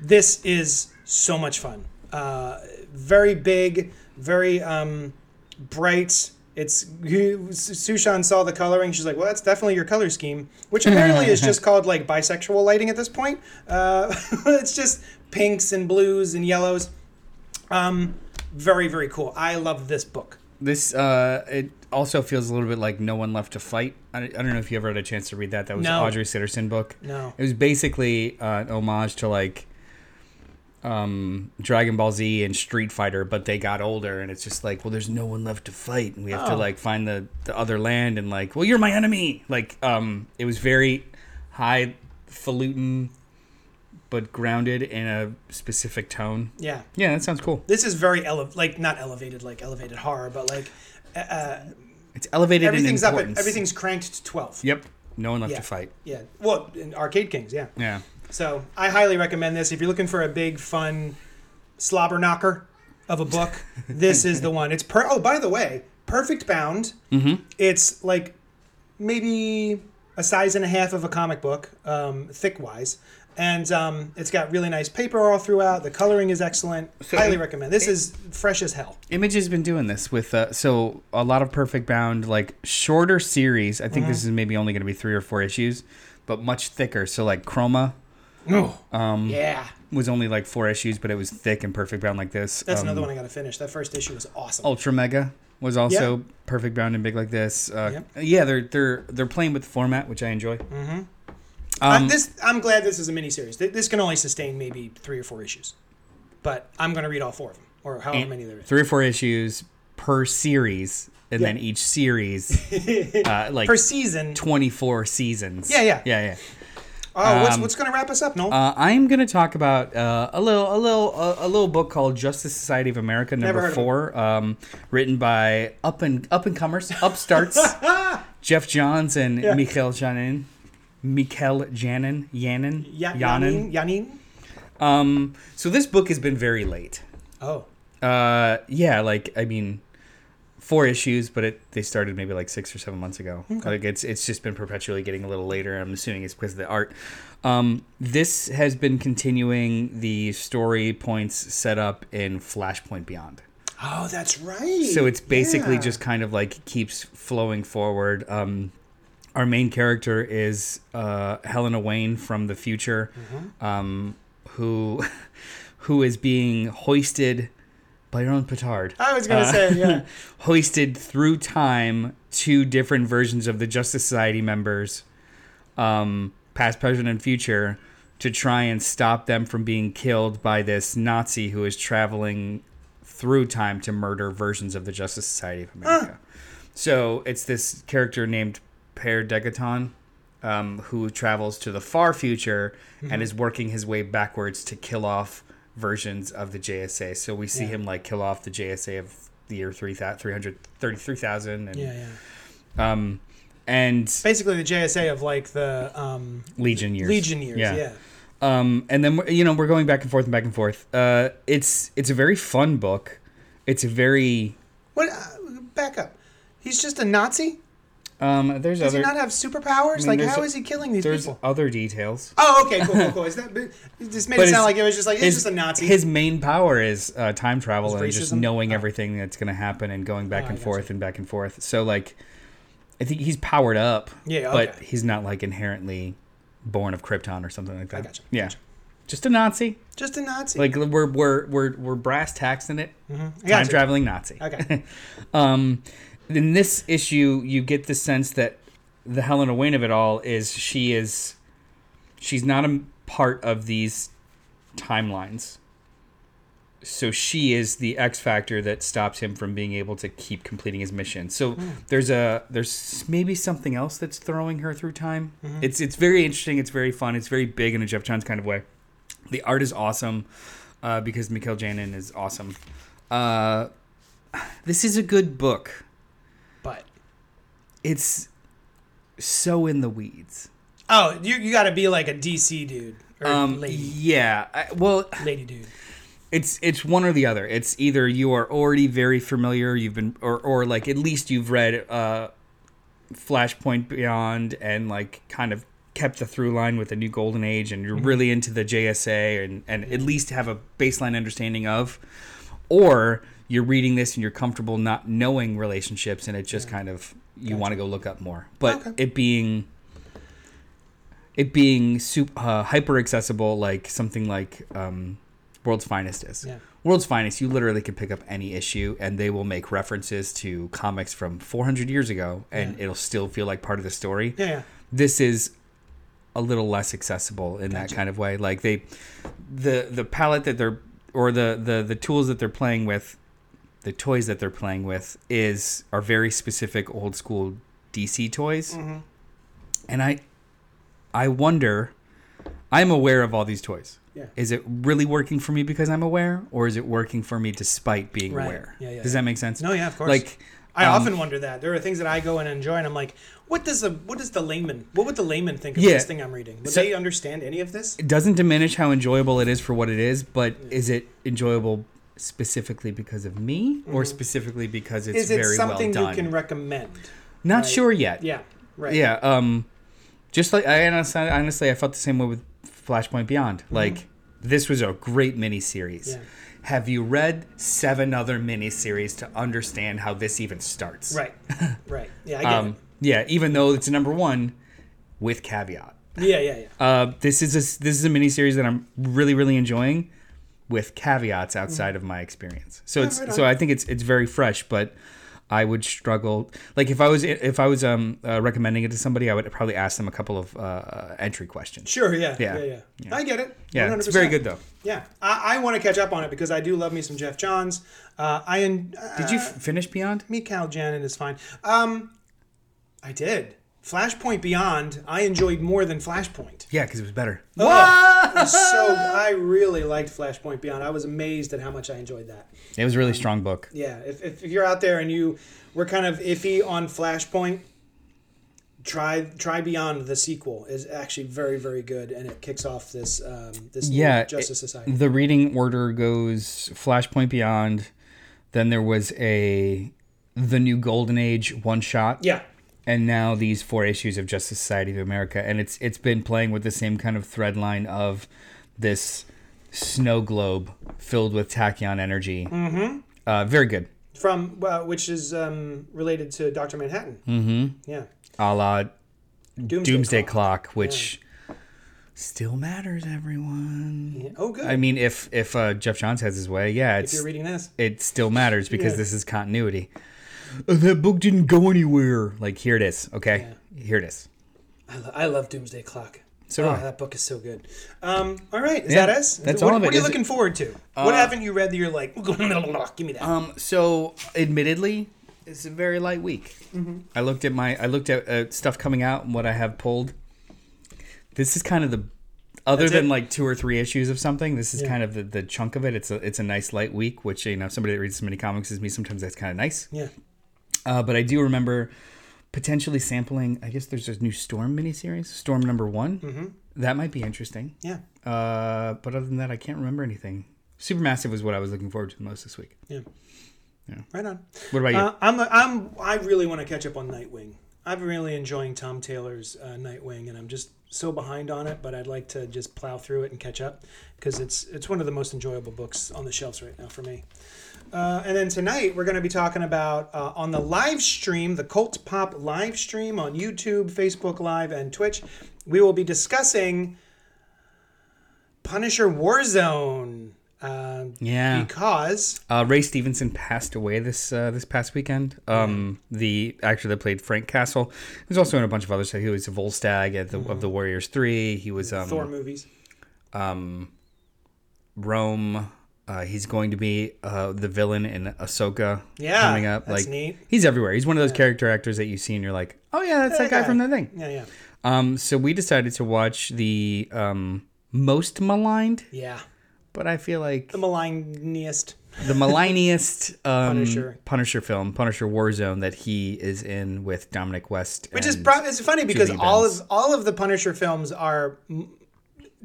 [SPEAKER 1] This is so much fun. Uh, very big, very um, bright. It's Sushan saw the coloring. She's like, "Well, that's definitely your color scheme," which apparently is just called like bisexual lighting at this point. Uh, it's just pinks and blues and yellows. Um, very very cool. I love this book.
[SPEAKER 2] This uh, it also feels a little bit like No One Left to Fight. I, I don't know if you ever had a chance to read that. That was
[SPEAKER 1] No.
[SPEAKER 2] Aubrey Sitterson book.
[SPEAKER 1] No.
[SPEAKER 2] It was basically uh, an homage to like um, Dragon Ball Z and Street Fighter, but they got older, and it's just like, well, there's no one left to fight, and we have to
[SPEAKER 1] Oh.
[SPEAKER 2] like find the the other land, and like, well, you're my enemy. Like, um, it was very highfalutin, but grounded in a specific tone.
[SPEAKER 1] Yeah,
[SPEAKER 2] Yeah, that sounds cool.
[SPEAKER 1] this is very ele- like not elevated like elevated horror, but like uh,
[SPEAKER 2] It's elevated
[SPEAKER 1] everything's
[SPEAKER 2] in
[SPEAKER 1] up. At, everything's cranked to twelve.
[SPEAKER 2] Yep. No one left
[SPEAKER 1] Yeah.
[SPEAKER 2] to fight.
[SPEAKER 1] Yeah. Well, in Arcade Kings, yeah.
[SPEAKER 2] Yeah.
[SPEAKER 1] So I highly recommend this if you're looking for a big, fun slobber knocker of a book. this is the one. It's per. Oh, by the way, perfect bound. Mm-hmm. It's like maybe a size and a half of a comic book, um, thick wise, and um, it's got really nice paper all throughout. The coloring is excellent.
[SPEAKER 2] So
[SPEAKER 1] highly
[SPEAKER 2] it-
[SPEAKER 1] recommend. This is fresh as hell.
[SPEAKER 2] Image has been doing this with uh, so a lot of Perfect Bound like shorter series. I think
[SPEAKER 1] Mm-hmm.
[SPEAKER 2] this is maybe only going to be three or four issues, but much thicker. So like Chroma
[SPEAKER 1] Oh,
[SPEAKER 2] um,
[SPEAKER 1] yeah.
[SPEAKER 2] was only like four issues, but it was thick and Perfect Bound like this.
[SPEAKER 1] That's
[SPEAKER 2] Um,
[SPEAKER 1] another one I got to finish. That first issue was awesome.
[SPEAKER 2] Ultra Mega was also Perfect Bound and big like this. Uh, Yeah, they're they're they're playing with the format, which I enjoy. Mm-hmm.
[SPEAKER 1] Uh,
[SPEAKER 2] Um,
[SPEAKER 1] this I'm glad this is a miniseries. Th- This can only sustain maybe three or four issues, but I'm going to read all four of them or however many there is
[SPEAKER 2] three or four issues per series, and
[SPEAKER 1] Yeah.
[SPEAKER 2] then each series uh, like
[SPEAKER 1] per season.
[SPEAKER 2] twenty four seasons.
[SPEAKER 1] Yeah, yeah.
[SPEAKER 2] yeah, yeah.
[SPEAKER 1] Oh, what's
[SPEAKER 2] um,
[SPEAKER 1] what's going to wrap us up, Noel?
[SPEAKER 2] Uh, I'm going to talk about uh, a little, a little, a, a little book called Justice Society of America, number four, um, written by up and up and comers, upstarts, Geoff Johns and
[SPEAKER 1] Yeah.
[SPEAKER 2] Mikhail Janin, Mikhail Janin, Yanin,
[SPEAKER 1] Ya-
[SPEAKER 2] Yanin.
[SPEAKER 1] Yanin. Yanin.
[SPEAKER 2] Um, so this book has been very late.
[SPEAKER 1] Oh,
[SPEAKER 2] Uh, yeah, like I mean, four issues, but it they started maybe like six or seven months ago. Like it's it's just been perpetually getting a little later. I'm assuming it's because of the art. Um, this has been continuing the story points set up in Flashpoint Beyond.
[SPEAKER 1] oh, that's right.
[SPEAKER 2] So it's basically
[SPEAKER 1] Yeah.
[SPEAKER 2] just kind of like keeps flowing forward. Um, our main character is uh, Helena Wayne from the future,
[SPEAKER 1] Mm-hmm.
[SPEAKER 2] um, who who is being hoisted by her own petard.
[SPEAKER 1] I was going to
[SPEAKER 2] Uh,
[SPEAKER 1] say, yeah.
[SPEAKER 2] hoisted through time two different versions of the Justice Society members, um, past, present, and future, to try and stop them from being killed by this Nazi who is traveling through time to murder versions of the Justice Society of America. So it's this character named Per Degaton. Um, who travels to the far future and is working his way backwards to kill off versions of the JSA. So we see
[SPEAKER 1] Yeah.
[SPEAKER 2] him like kill off the JSA of the year 333,000 and
[SPEAKER 1] yeah, yeah.
[SPEAKER 2] um and
[SPEAKER 1] Basically, the JSA of like the um,
[SPEAKER 2] Legion years.
[SPEAKER 1] Legion years. Yeah.
[SPEAKER 2] Um, and then you know we're going back and forth and back and forth. Uh, it's it's a very fun book. It's a very
[SPEAKER 1] What? Uh, back up. He's just a Nazi.
[SPEAKER 2] Um, there's
[SPEAKER 1] Does
[SPEAKER 2] other
[SPEAKER 1] he not have superpowers?
[SPEAKER 2] mean,
[SPEAKER 1] like, how
[SPEAKER 2] a-
[SPEAKER 1] is he killing these
[SPEAKER 2] there's
[SPEAKER 1] people?
[SPEAKER 2] There's other details.
[SPEAKER 1] Oh, okay, cool, cool, cool. Is that? just made it sound like it was just like it's just a Nazi.
[SPEAKER 2] his main power is uh, time travel and just knowing
[SPEAKER 1] Oh.
[SPEAKER 2] everything that's going to happen and going back
[SPEAKER 1] Oh,
[SPEAKER 2] and forth and back and forth. So like, I think he's powered up.
[SPEAKER 1] Yeah,
[SPEAKER 2] but he's not like inherently born of Krypton or something like that.
[SPEAKER 1] I gotcha,
[SPEAKER 2] Yeah,
[SPEAKER 1] gotcha.
[SPEAKER 2] just a Nazi.
[SPEAKER 1] just a Nazi.
[SPEAKER 2] Like we're we're we're we're brass tacks in it.
[SPEAKER 1] I
[SPEAKER 2] Time traveling Nazi.
[SPEAKER 1] Okay.
[SPEAKER 2] um, in this issue, you get the sense that the Helena Wayne of it all is she is she's not a part of these timelines. So she is the X factor that stops him from being able to keep completing his mission. So there's a there's maybe something else that's throwing her through time. It's it's very interesting. It's very fun. It's very big in a Geoff Johns kind of way. The art is awesome uh, because Mikel Janín is awesome. Uh, this is a good book. It's so in the weeds.
[SPEAKER 1] oh, you you got to be like a DC dude or
[SPEAKER 2] Um,
[SPEAKER 1] lady,
[SPEAKER 2] yeah. I, well,
[SPEAKER 1] lady dude.
[SPEAKER 2] it's it's one or the other. It's either you are already very familiar, you've been, or or like at least you've read uh, Flashpoint Beyond and like kind of kept the through line with the new Golden Age, and you're really into the JSA and and at least have a baseline understanding of, or you're reading this and you're comfortable not knowing relationships, and it just kind of you want to go look up more. But
[SPEAKER 1] Okay.
[SPEAKER 2] it being it being super, uh, hyper accessible, like something like um, World's Finest is.
[SPEAKER 1] Yeah.
[SPEAKER 2] World's Finest, you literally can pick up any issue and they will make references to comics from 400 years ago and
[SPEAKER 1] Yeah.
[SPEAKER 2] it'll still feel like part of the story.
[SPEAKER 1] Yeah, yeah.
[SPEAKER 2] This is a little less accessible in that kind of way. Like they, the the palette that they're or the the the tools that they're playing with, the toys that they're playing with is are very specific old school DC toys,
[SPEAKER 1] Mm-hmm.
[SPEAKER 2] and I I wonder. I'm aware of all these toys.
[SPEAKER 1] Yeah.
[SPEAKER 2] Is it really working for me because I'm aware, or is it working for me despite being
[SPEAKER 1] Right.
[SPEAKER 2] aware?
[SPEAKER 1] Yeah, yeah,
[SPEAKER 2] Does that make sense?
[SPEAKER 1] No, yeah, of course.
[SPEAKER 2] Like,
[SPEAKER 1] I
[SPEAKER 2] um,
[SPEAKER 1] often wonder that. There are things that I go and enjoy, and I'm like, what does the what does the layman? What would the layman think of
[SPEAKER 2] Yeah.
[SPEAKER 1] this thing I'm reading? Would
[SPEAKER 2] So-
[SPEAKER 1] they understand any of this?
[SPEAKER 2] it doesn't diminish how enjoyable it is for what it is, but is it enjoyable specifically because of me, or specifically because it's
[SPEAKER 1] Mm-hmm. Is it
[SPEAKER 2] very
[SPEAKER 1] something
[SPEAKER 2] well done?
[SPEAKER 1] you can recommend?
[SPEAKER 2] Not
[SPEAKER 1] right?
[SPEAKER 2] sure yet.
[SPEAKER 1] Yeah, right.
[SPEAKER 2] Yeah. Um, just like I honestly, honestly, I felt the same way with Flashpoint Beyond. Like this was a great miniseries.
[SPEAKER 1] Mm-hmm. Yeah.
[SPEAKER 2] Have you read seven other miniseries to understand how this even starts?
[SPEAKER 1] Right, right. Yeah, I get
[SPEAKER 2] Um, yeah. Even though it's number one, with caveat.
[SPEAKER 1] Yeah, yeah, yeah.
[SPEAKER 2] Uh, this is a this is a miniseries that I'm really really enjoying, with caveats outside of my experience. So it's
[SPEAKER 1] right
[SPEAKER 2] so. I think it's it's very fresh, but I would struggle. Like if I was if I was um uh, recommending it to somebody, I would probably ask them a couple of uh, entry questions.
[SPEAKER 1] Sure, yeah, yeah,
[SPEAKER 2] Yeah.
[SPEAKER 1] yeah.
[SPEAKER 2] Yeah.
[SPEAKER 1] I get it.
[SPEAKER 2] Yeah,
[SPEAKER 1] 100%.
[SPEAKER 2] it's very good though.
[SPEAKER 1] Yeah, I, I want to catch up on it because I do love me some Geoff Johns. Uh, I uh,
[SPEAKER 2] Did you f- finish Beyond?
[SPEAKER 1] Mikel Janín is fine. Um, I did. Flashpoint Beyond, I enjoyed more than Flashpoint.
[SPEAKER 2] Yeah, because it was better.
[SPEAKER 1] Oh, was so I really liked Flashpoint Beyond. I was amazed at how much I enjoyed that.
[SPEAKER 2] It was a really strong book.
[SPEAKER 1] Yeah, if, if you're out there and you were kind of iffy on Flashpoint, try try Beyond. The sequel is actually very very good, and it kicks off this um, this new
[SPEAKER 2] Yeah,
[SPEAKER 1] Justice
[SPEAKER 2] it-
[SPEAKER 1] Society.
[SPEAKER 2] The reading order goes Flashpoint Beyond, then there was a the new Golden Age one shot.
[SPEAKER 1] Yeah,
[SPEAKER 2] and now these four issues of Justice Society of America, and it's it's been playing with the same kind of thread line of this snow globe filled with tachyon energy. Mm-hmm. Uh, very good,
[SPEAKER 1] from uh, which is um, related to Doctor Manhattan. Mm-hmm. Yeah,
[SPEAKER 2] a la
[SPEAKER 1] Doomsday,
[SPEAKER 2] Doomsday
[SPEAKER 1] Clock.
[SPEAKER 2] Clock, which still matters. Everyone.
[SPEAKER 1] Yeah. Oh, good.
[SPEAKER 2] I mean, if if uh, Geoff Johns has his way, yeah, it's, if
[SPEAKER 1] you're reading this,
[SPEAKER 2] it still matters because
[SPEAKER 1] Yeah.
[SPEAKER 2] this is continuity. Uh, that book didn't go anywhere. Like here it is. Okay, here it is.
[SPEAKER 1] I, lo- I love Doomsday Clock.
[SPEAKER 2] So
[SPEAKER 1] oh, that book is so good. Um, all right, is
[SPEAKER 2] Yeah,
[SPEAKER 1] that us?
[SPEAKER 2] that's
[SPEAKER 1] what,
[SPEAKER 2] all of it.
[SPEAKER 1] What are you
[SPEAKER 2] Is it-
[SPEAKER 1] looking forward to? what haven't you read that you're like, give me that?
[SPEAKER 2] Um, so admittedly, it's a very light week.
[SPEAKER 1] Mm-hmm.
[SPEAKER 2] I looked at my I looked at uh, stuff coming out and what I have pulled. This is kind of the other
[SPEAKER 1] That's
[SPEAKER 2] than
[SPEAKER 1] it?
[SPEAKER 2] like two or three issues of something. This is
[SPEAKER 1] Yeah.
[SPEAKER 2] kind of the, the chunk of it. It's a it's a nice light week, which you know somebody that reads as many comics as me sometimes that's kind of nice.
[SPEAKER 1] yeah.
[SPEAKER 2] Uh, but I do remember potentially sampling. I guess there's a new Storm miniseries, Storm number one. Mm-hmm. That might be interesting.
[SPEAKER 1] Yeah.
[SPEAKER 2] Uh, but other than that, I can't remember anything. Supermassive was what I was looking forward to the most this week.
[SPEAKER 1] Yeah. Right on.
[SPEAKER 2] What about you?
[SPEAKER 1] Uh, I'm, I'm, I really want to catch up on Nightwing. I'm really enjoying Tom Taylor's uh, Nightwing, and I'm just so behind on it. But I'd like to just plow through it and catch up because it's it's one of the most enjoyable books on the shelves right now for me. Uh, and then tonight we're going to be talking about uh, on the live stream, the Cult Pop live stream on YouTube, Facebook Live, and Twitch. We will be discussing Punisher Warzone. Uh,
[SPEAKER 2] Yeah.
[SPEAKER 1] because
[SPEAKER 2] Uh, Ray Stevenson passed away this uh, this past weekend. Um, the actor that played Frank Castle. He was also in a bunch of other stuff. He was a Volstagg at the, of the Warriors Three. He was um,
[SPEAKER 1] Thor movies.
[SPEAKER 2] Rome. Uh, he's going to be uh, the villain in Ahsoka
[SPEAKER 1] Yeah,
[SPEAKER 2] coming up. like
[SPEAKER 1] neat.
[SPEAKER 2] he's everywhere. He's one of those character actors that you see and you're like, oh yeah, that's that guy
[SPEAKER 1] guy.
[SPEAKER 2] from the thing.
[SPEAKER 1] Yeah, yeah,
[SPEAKER 2] Um, so we decided to watch the um, most maligned,
[SPEAKER 1] yeah.
[SPEAKER 2] But I feel like
[SPEAKER 1] The maligniest.
[SPEAKER 2] the malignest um,
[SPEAKER 1] Punisher.
[SPEAKER 2] Punisher. film, Punisher Warzone, that he is in with Dominic West.
[SPEAKER 1] Which is pro- it's funny because
[SPEAKER 2] Julie
[SPEAKER 1] all
[SPEAKER 2] Benz.
[SPEAKER 1] of all of the Punisher films are m-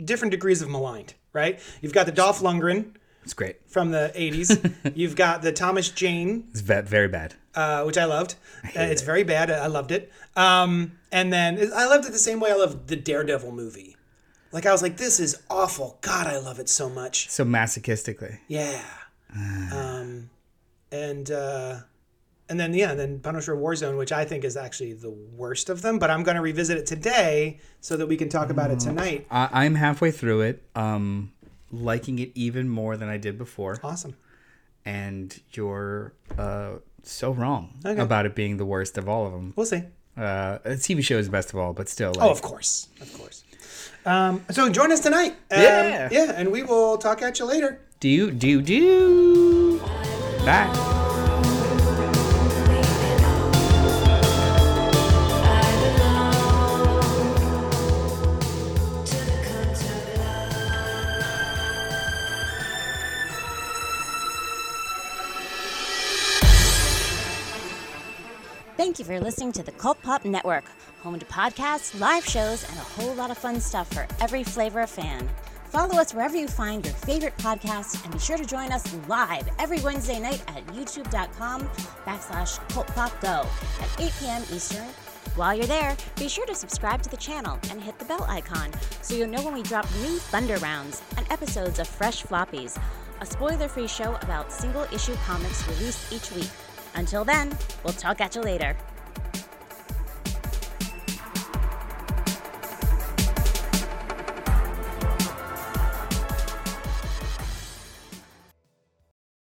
[SPEAKER 1] different degrees of maligned, right? You've got the Dolph Lundgren
[SPEAKER 2] it's great.
[SPEAKER 1] from the '80s. You've got the Thomas Jane,
[SPEAKER 2] It's ve- very bad.
[SPEAKER 1] uh, which I loved. Uh, it's very bad. I loved it. Um, and then I loved it the same way I loved the Daredevil movie. Like I was like, this is awful. God, I love it so much.
[SPEAKER 2] So masochistically.
[SPEAKER 1] Yeah. um, and uh, and then yeah, then Punisher Warzone, which I think is actually the worst of them. But I'm going to revisit it today so that we can talk about it tonight.
[SPEAKER 2] I- I'm halfway through it, um, liking it even more than I did before.
[SPEAKER 1] Awesome.
[SPEAKER 2] And you're uh, so wrong
[SPEAKER 1] Okay.
[SPEAKER 2] about it being the worst of all of them.
[SPEAKER 1] We'll see.
[SPEAKER 2] Uh, a TV show is the best of all, but still. Like,
[SPEAKER 1] Oh, of course, of course. Um, so join us tonight. Um,
[SPEAKER 2] Yeah.
[SPEAKER 1] yeah, and we will talk at you later.
[SPEAKER 2] Do do do. Bye.
[SPEAKER 4] You for listening to the Cult Pop Network, home to podcasts, live shows, and a whole lot of fun stuff for every flavor of fan. Follow us wherever you find your favorite podcasts and be sure to join us live every Wednesday night at youtube.com backslash cultpopgo at 8 p.m. Eastern. While you're there, be sure to subscribe to the channel and hit the bell icon so you'll know when we drop new Thunder Rounds and episodes of Fresh Floppies, a spoiler-free show about single-issue comics released each week. Until then, we'll talk at you later.